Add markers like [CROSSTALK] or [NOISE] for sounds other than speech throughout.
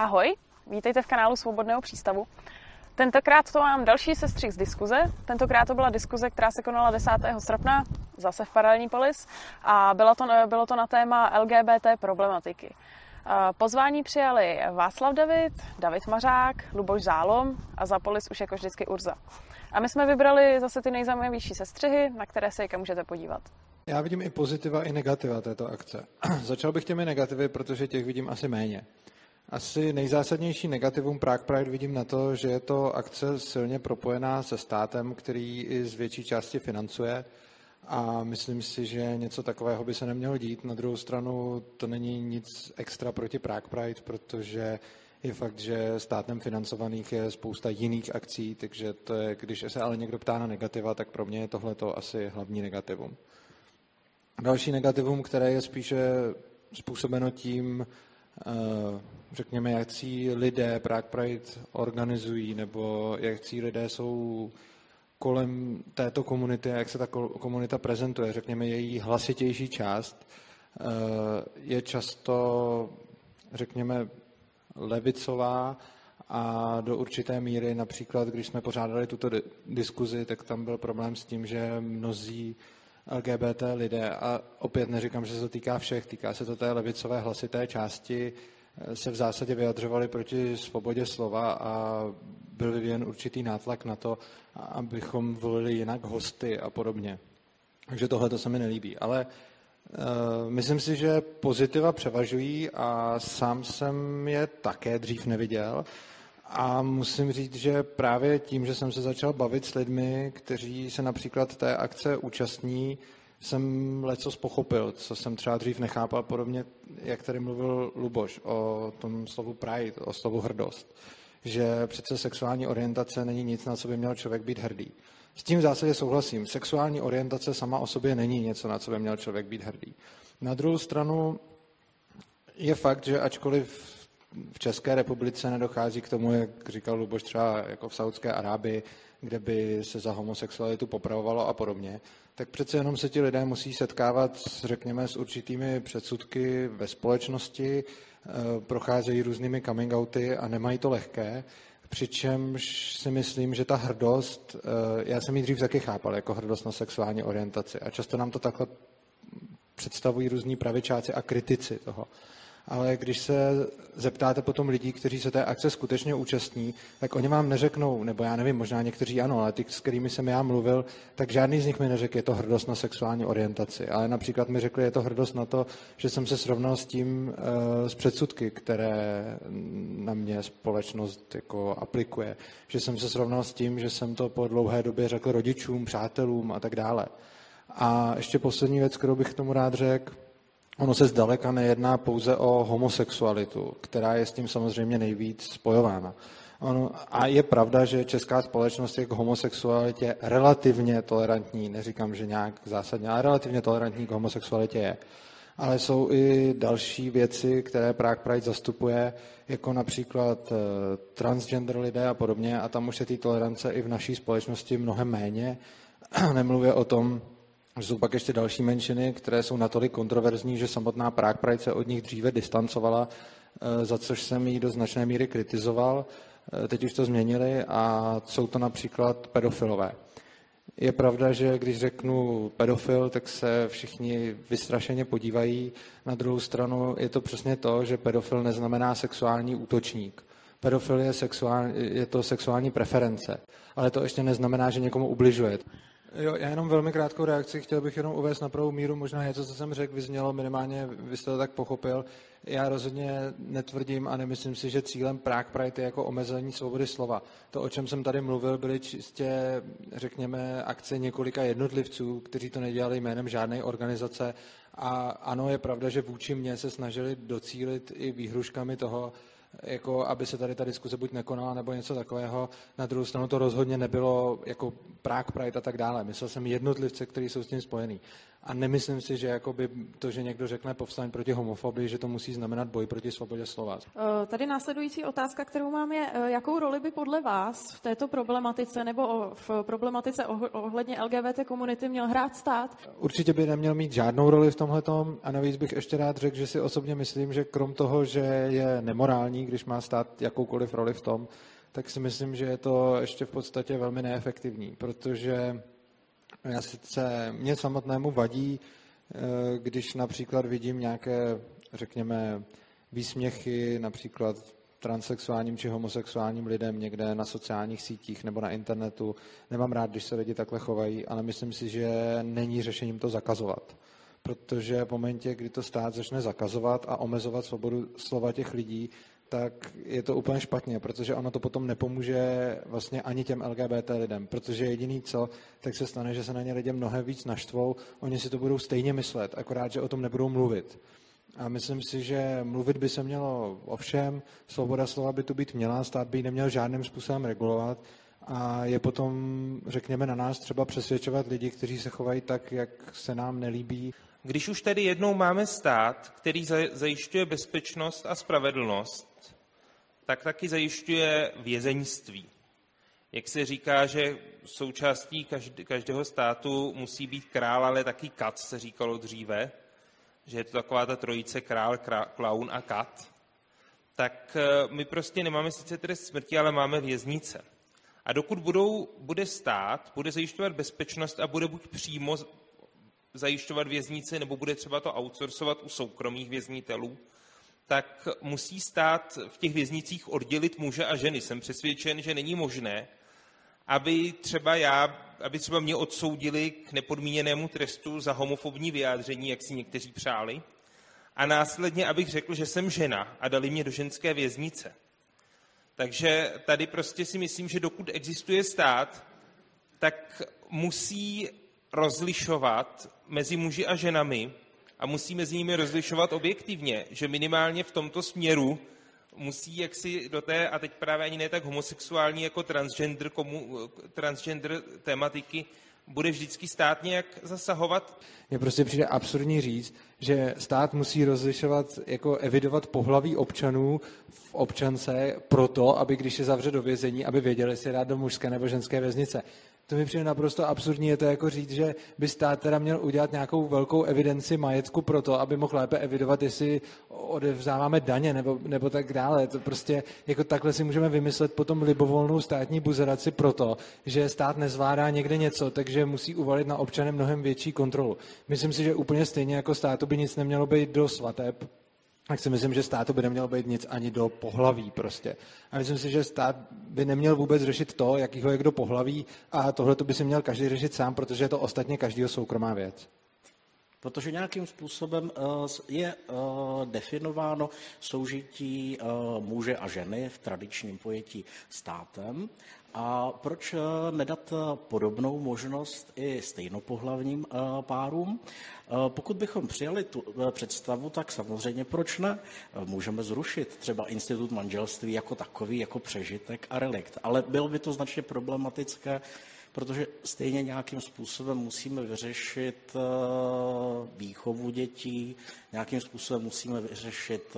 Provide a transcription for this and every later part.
Ahoj, vítejte v kanálu Svobodného přístavu. Tentokrát to mám další sestřih z diskuze. Tentokrát to byla diskuze, která se konala 10. srpna, zase v Paralelní polis, a bylo to, bylo to na téma LGBT problematiky. Pozvání přijali Václav David, David Mařák, Luboš Zálom a za polis už jako vždycky Urza. A my jsme vybrali zase ty nejzajímavější sestřihy, na které se můžete podívat. Já vidím i pozitiva, i negativa této akce. [CLEARS THROAT] Začal bych těmi negativy, protože těch vidím asi méně. Asi nejzásadnější negativum Prague Pride vidím na to, že je to akce silně propojená se státem, který i z větší části financuje a myslím si, že něco takového by se nemělo dít. Na druhou stranu to není nic extra proti Prague Pride, protože je fakt, že státem financovaných je spousta jiných akcí, takže to je, když se ale někdo ptá na negativa, tak pro mě je tohle asi hlavní negativum. Další negativum, které je spíše způsobeno tím, řekněme, jakcí lidé Prague Pride organizují, nebo jakcí lidé jsou kolem této komunity a jak se ta komunita prezentuje, řekněme, její hlasitější část, eh, je často, řekněme, levicová a do určité míry, například, když jsme pořádali tuto diskuzi, tak tam byl problém s tím, že mnozí LGBT lidé, a opět neříkám, že se to týká všech, týká se to té levicové hlasité části, eh, se v zásadě vyjadřovali proti svobodě slova a byl vyvíjen určitý nátlak na to, abychom volili jinak hosty a podobně. Takže tohle to se mi nelíbí. Ale uh, myslím si, že pozitiva převažují a sám jsem je také dřív neviděl. A musím říct, že právě tím, že jsem se začal bavit s lidmi, kteří se například té akce účastní, jsem leco pochopil, co jsem třeba dřív nechápal, podobně jak tady mluvil Luboš o tom slovu pride, o slovu hrdost. Že přece sexuální orientace není nic, na co by měl člověk být hrdý. S tím v zásadě souhlasím. Sexuální orientace sama o sobě není něco, na co by měl člověk být hrdý. Na druhou stranu je fakt, že ačkoliv v České republice nedochází k tomu, jak říkal Luboš, třeba jako v Saudské Arábii, kde by se za homosexualitu popravovalo a podobně, tak přece jenom se ti lidé musí setkávat, řekněme, s určitými předsudky ve společnosti, eh, procházejí různými coming outy a nemají to lehké, přičemž si myslím, že ta hrdost, eh, já jsem ji dřív taky chápal jako hrdost na sexuální orientaci a často nám to takhle představují různí pravičáci a kritici toho ale když se zeptáte potom lidí, kteří se té akce skutečně účastní, tak oni vám neřeknou, nebo já nevím, možná někteří ano, ale ty, s kterými jsem já mluvil, tak žádný z nich mi neřekl, je to hrdost na sexuální orientaci. Ale například mi řekli, je to hrdost na to, že jsem se srovnal s tím, uh, s předsudky, které na mě společnost jako aplikuje. Že jsem se srovnal s tím, že jsem to po dlouhé době řekl rodičům, přátelům a tak dále. A ještě poslední věc, kterou bych k tomu rád řekl, Ono se zdaleka nejedná pouze o homosexualitu, která je s tím samozřejmě nejvíc spojována. Ono, a je pravda, že česká společnost je k homosexualitě relativně tolerantní, neříkám, že nějak zásadně, ale relativně tolerantní k homosexualitě je. Ale jsou i další věci, které Prague Pride zastupuje, jako například eh, transgender lidé a podobně, a tam už je té tolerance i v naší společnosti mnohem méně. [CLEARS THROAT] Nemluvě o tom, jsou pak ještě další menšiny, které jsou natolik kontroverzní, že samotná Prague Pride se od nich dříve distancovala, eh, za což jsem ji do značné míry kritizoval. Eh, teď už to změnili a jsou to například pedofilové. Je pravda, že když řeknu pedofil, tak se všichni vystrašeně podívají. Na druhou stranu je to přesně to, že pedofil neznamená sexuální útočník. Pedofil je, sexuální, je to sexuální preference, ale to ještě neznamená, že někomu ubližuje. Jo, já jenom velmi krátkou reakci. Chtěl bych jenom uvést na pravou míru. Možná něco, co jsem řekl, vyznělo minimálně, vy jste to tak pochopil. Já rozhodně netvrdím a nemyslím si, že cílem Prague Pride je jako omezení svobody slova. To, o čem jsem tady mluvil, byly čistě, řekněme, akce několika jednotlivců, kteří to nedělali jménem žádné organizace. A ano, je pravda, že vůči mně se snažili docílit i výhruškami toho, jako aby se tady ta diskuze buď nekonala nebo něco takového. Na druhou stranu to rozhodně nebylo jako Prague Pride a tak dále. Myslel jsem jednotlivce, kteří jsou s tím spojený. A nemyslím si, že jakoby to, že někdo řekne povstaň proti homofobii, že to musí znamenat boj proti svobodě slova. Eh, tady následující otázka, kterou mám je, eh, jakou roli by podle vás v této problematice nebo v problematice ohledně LGBT komunity měl hrát stát? Určitě by neměl mít žádnou roli v tomhle a navíc bych ještě rád řekl, že si osobně myslím, že krom toho, že je nemorální, když má stát jakoukoliv roli v tom, tak si myslím, že je to ještě v podstatě velmi neefektivní, protože já sice mě samotnému vadí, eh, když například vidím nějaké, řekněme, výsměchy například transexuálním či homosexuálním lidem někde na sociálních sítích nebo na internetu. Nemám rád, když se lidi takhle chovají, ale myslím si, že není řešením to zakazovat. Protože v momentě, kdy to stát začne zakazovat a omezovat svobodu slova těch lidí, tak je to úplně špatně, protože ono to potom nepomůže vlastně ani těm LGBT lidem, protože jediný co, tak se stane, že se na ně lidé mnohem víc naštvou, oni si to budou stejně myslet, akorát, že o tom nebudou mluvit. A myslím si, že mluvit by se mělo o všem, svoboda slova by tu být měla, stát by ji neměl žádným způsobem regulovat a je potom, řekněme, na nás třeba přesvědčovat lidi, kteří se chovají tak, jak se nám nelíbí. Když už tady jednou máme stát, který zajišťuje bezpečnost a spravedlnost, tak taky zajišťuje vězeňství. Jak se říká, že součástí každého státu musí být král, ale taky kat, se říkalo dříve, že je to taková ta trojice král, klaun a kat, tak eh, my prostě nemáme sice trest smrti, ale máme věznice. A dokud budou, bude stát, bude zajišťovat bezpečnost a bude buď přímo zajišťovat věznice, nebo bude třeba to outsourcovat u soukromých věznitelů, tak musí stát v těch věznicích oddělit muže a ženy. Jsem přesvědčen, že není možné, aby třeba já, aby třeba mě odsoudili k nepodmíněnému trestu za homofobní vyjádření, jak si někteří přáli, a následně, abych řekl, že jsem žena a dali mě do ženské věznice. Takže tady prostě si myslím, že dokud existuje stát, tak musí rozlišovat mezi muži a ženami a musí mezi nimi rozlišovat objektivně, že minimálně v tomto směru musí jaksi do té, a teď právě ani ne tak homosexuální jako transgender, komu, transgender tematiky, bude vždycky stát nějak zasahovat? Mně prostě přijde absurdní říct, že stát musí rozlišovat, jako evidovat pohlaví občanů v občance proto, aby když je zavře do vězení, aby věděli, jestli dát do mužské nebo ženské věznice. To mi přijde naprosto absurdní. Je to jako říct, že by stát teda měl udělat nějakou velkou evidenci majetku pro to, aby mohl lépe evidovat, jestli odevzáváme daně nebo, nebo tak dále. To prostě jako takhle si můžeme vymyslet potom libovolnou státní buzeraci proto, že stát nezvládá někde něco, takže musí uvalit na občany mnohem větší kontrolu. Myslím si, že úplně stejně jako státu by nic nemělo být do svateb, tak si myslím, že státu by nemělo být nic ani do pohlaví prostě. A myslím si, že stát by neměl vůbec řešit to, jakýho je kdo pohlaví a tohle by si měl každý řešit sám, protože je to ostatně každýho soukromá věc. Protože nějakým způsobem eh, je eh, definováno soužití eh, muže a ženy v tradičním pojetí státem a proč eh, nedat eh, podobnou možnost i stejnopohlavním eh, párům? Pokud bychom přijali tu představu, tak samozřejmě proč ne? Můžeme zrušit třeba institut manželství jako takový, jako přežitek a relikt. Ale bylo by to značně problematické, protože stejně nějakým způsobem musíme vyřešit výchovu dětí, nějakým způsobem musíme vyřešit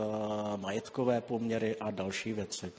majetkové poměry a další věci.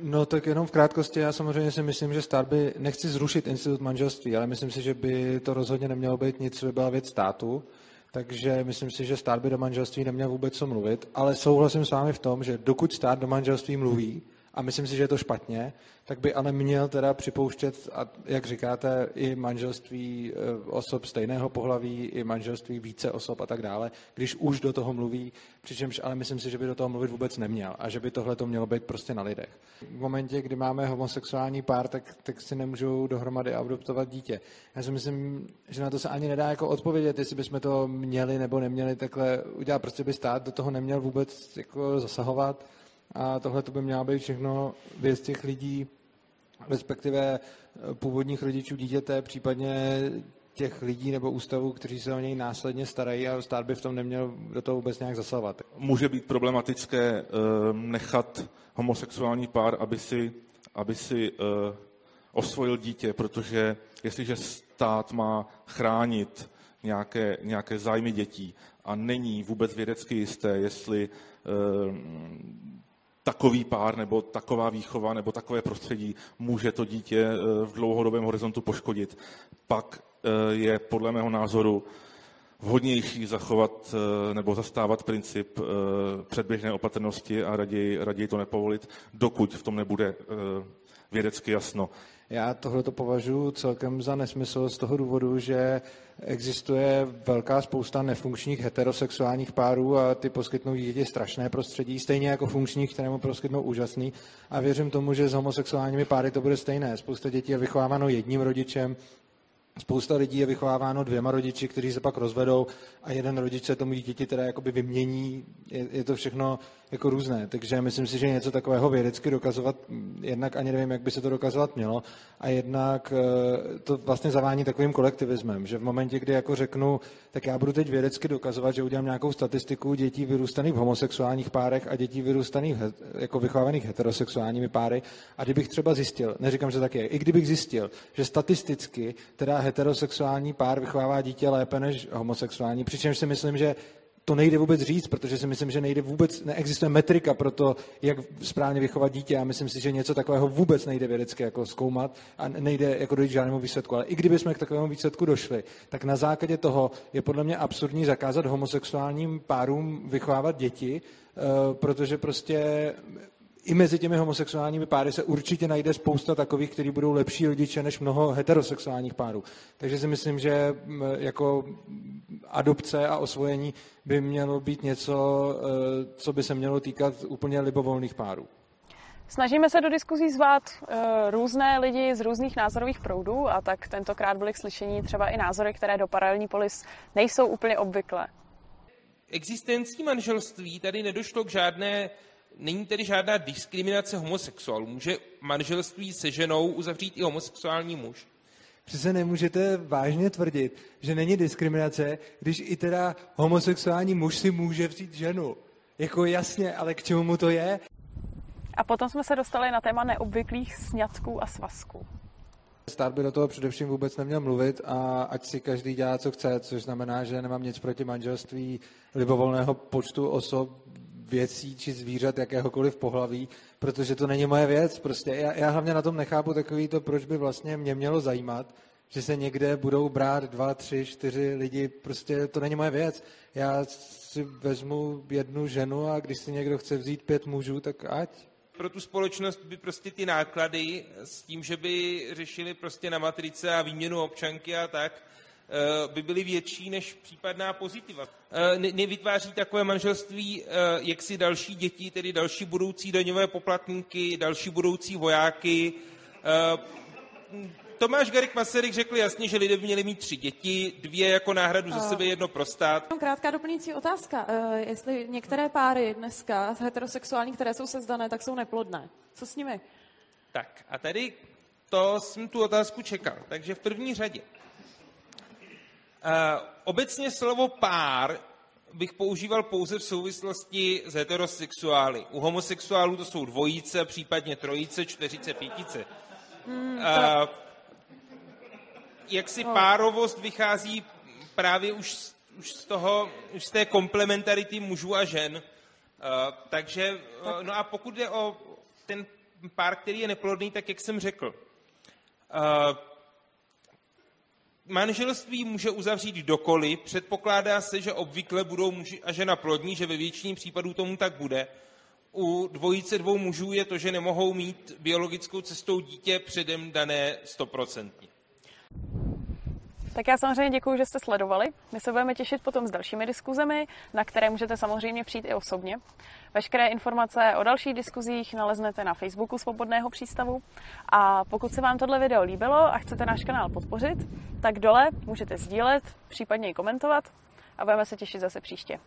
No tak jenom v krátkosti, já samozřejmě si myslím, že stát by, nechci zrušit institut manželství, ale myslím si, že by to rozhodně nemělo být nic, co by byla věc státu, takže myslím si, že stát by do manželství neměl vůbec co mluvit, ale souhlasím s vámi v tom, že dokud stát do manželství mluví, a myslím si, že je to špatně, tak by ale měl teda připouštět, a jak říkáte, i manželství e, osob stejného pohlaví, i manželství více osob a tak dále, když už do toho mluví, přičemž ale myslím si, že by do toho mluvit vůbec neměl a že by tohle to mělo být prostě na lidech. V momentě, kdy máme homosexuální pár, tak, tak si nemůžou dohromady adoptovat dítě. Já si myslím, že na to se ani nedá jako odpovědět, jestli bychom to měli nebo neměli takhle udělat. Prostě by stát do toho neměl vůbec jako zasahovat a tohle to by měla být všechno věc těch lidí, respektive eh, původních rodičů dítěte, případně těch lidí nebo ústavů, kteří se o něj následně starají a stát by v tom neměl do toho vůbec nějak zasahovat. Může být problematické uh, nechat homosexuální pár, aby si, aby si uh, osvojil dítě, protože jestliže stát má chránit nějaké, nějaké zájmy dětí a není vůbec vědecky jisté, jestli eh, takový pár nebo taková výchova nebo takové prostředí může to dítě eh, v dlouhodobém horizontu poškodit, pak eh, je podle mého názoru vhodnější zachovat nebo zastávat princip předběžné opatrnosti a raději, raději to nepovolit, dokud v tom nebude vědecky jasno. Já tohle to považuji celkem za nesmysl z toho důvodu, že existuje velká spousta nefunkčních heterosexuálních párů a ty poskytnou děti strašné prostředí, stejně jako funkčních, které mu poskytnou úžasný. A věřím tomu, že s homosexuálními páry to bude stejné. Spousta dětí je vychováváno jedním rodičem, Spousta lidí je vychováváno dvěma rodiči, kteří se pak rozvedou a jeden rodič se tomu dítěti teda jakoby vymění. Je, je to všechno jako různé. Takže myslím si, že něco takového vědecky dokazovat, jednak ani nevím, jak by se to dokazovat mělo, a jednak eh, to vlastně zavání takovým kolektivismem, že v momentě, kdy jako řeknu, tak já budu teď vědecky dokazovat, že udělám nějakou statistiku dětí vyrůstaných v homosexuálních párech a dětí vyrůstaných jako vychovávaných heterosexuálními páry, a kdybych třeba zjistil, neříkám, že tak je, i kdybych zjistil, že statisticky teda heterosexuální pár vychovává dítě lépe než homosexuální, přičemž si myslím, že to nejde vůbec říct, protože si myslím, že nejde vůbec, neexistuje metrika pro to, jak správně vychovat dítě a myslím si, že něco takového vůbec nejde vědecky jako zkoumat a nejde jako dojít žádnému výsledku. Ale i kdybychom k takovému výsledku došli, tak na základě toho je podle mě absurdní zakázat homosexuálním párům vychovávat děti, eh, protože prostě i mezi těmi homosexuálními páry se určitě najde spousta takových, kteří budou lepší rodiče než mnoho heterosexuálních párů. Takže si myslím, že jako adopce a osvojení by mělo být něco, e, co by se mělo týkat úplně libovolných párů. Snažíme se do diskuzí zvát uh, různé lidi z různých názorových proudů a tak tentokrát byly k slyšení třeba i názory, které do paralelní polis nejsou úplně obvyklé. Existencí manželství tady nedošlo k žádné není tedy žádná diskriminace homosexuálů. Může manželství se ženou uzavřít i homosexuální muž. Přece nemůžete vážně tvrdit, že není diskriminace, když i teda homosexuální muž si může vzít ženu. Jako jasně, ale k čemu mu to je? A potom jsme se dostali na téma neobvyklých sňatků a svazků. Stát by do toho především vůbec neměl mluvit a ať si každý dělá, co chce, což znamená, že nemám nic proti manželství libovolného počtu osob věcí či zvířat jakéhokoliv pohlaví, protože to není moje věc. Prostě já, já hlavně na tom nechápu takový to, proč by vlastně mě mělo zajímat, že se někde budou brát dva, tři, čtyři lidi, prostě to není moje věc. Já si vezmu jednu ženu a když si někdo chce vzít pět mužů, tak ať. Pro tu společnost by prostě ty náklady s tím, že by řešili prostě na matrice a výměnu občanky a tak, by byly větší než případná pozitiva. Eh, nevytváří takové manželství eh, jak si další děti, tedy další budoucí daňové poplatníky, další budoucí vojáky. Tomáš Garik Masaryk řekl jasně, že lidé by měli mít tři děti, dvě jako náhradu za sebe, jedno pro stát. Krátká doplňující otázka. Jestli některé páry dneska heterosexuální, které jsou sezdané, tak jsou neplodné. Co s nimi? Tak a tady to jsem tu otázku čekal. Takže v první řadě Eh, obecně slovo pár bych používal pouze v souvislosti s heterosexuály. U homosexuálů to jsou dvojice, případně trojice, čtyřice, pětice. Hmm, uh, jak si no. párovost vychází právě už, už, z toho, už z té komplementarity mužů a žen. Uh, takže, uh, no a pokud jde o ten pár, který je neplodný, tak jak jsem řekl, manželství může uzavřít kdokoliv, předpokládá se, že obvykle budou muž a žena plodní, že ve většině případů tomu tak bude. U dvojice dvou mužů je to, že nemohou mít biologickou cestou dítě předem dané stoprocentně. Tak já samozřejmě děkuji, že jste sledovali. My se budeme těšit potom s dalšími diskuzemi, na které můžete samozřejmě přijít i osobně. Veškeré informace o dalších diskuzích naleznete na Facebooku Svobodného přístavu. A pokud se vám tohle video líbilo a chcete náš kanál podpořit, tak dole můžete sdílet, případně i komentovat a budeme se těšit zase příště.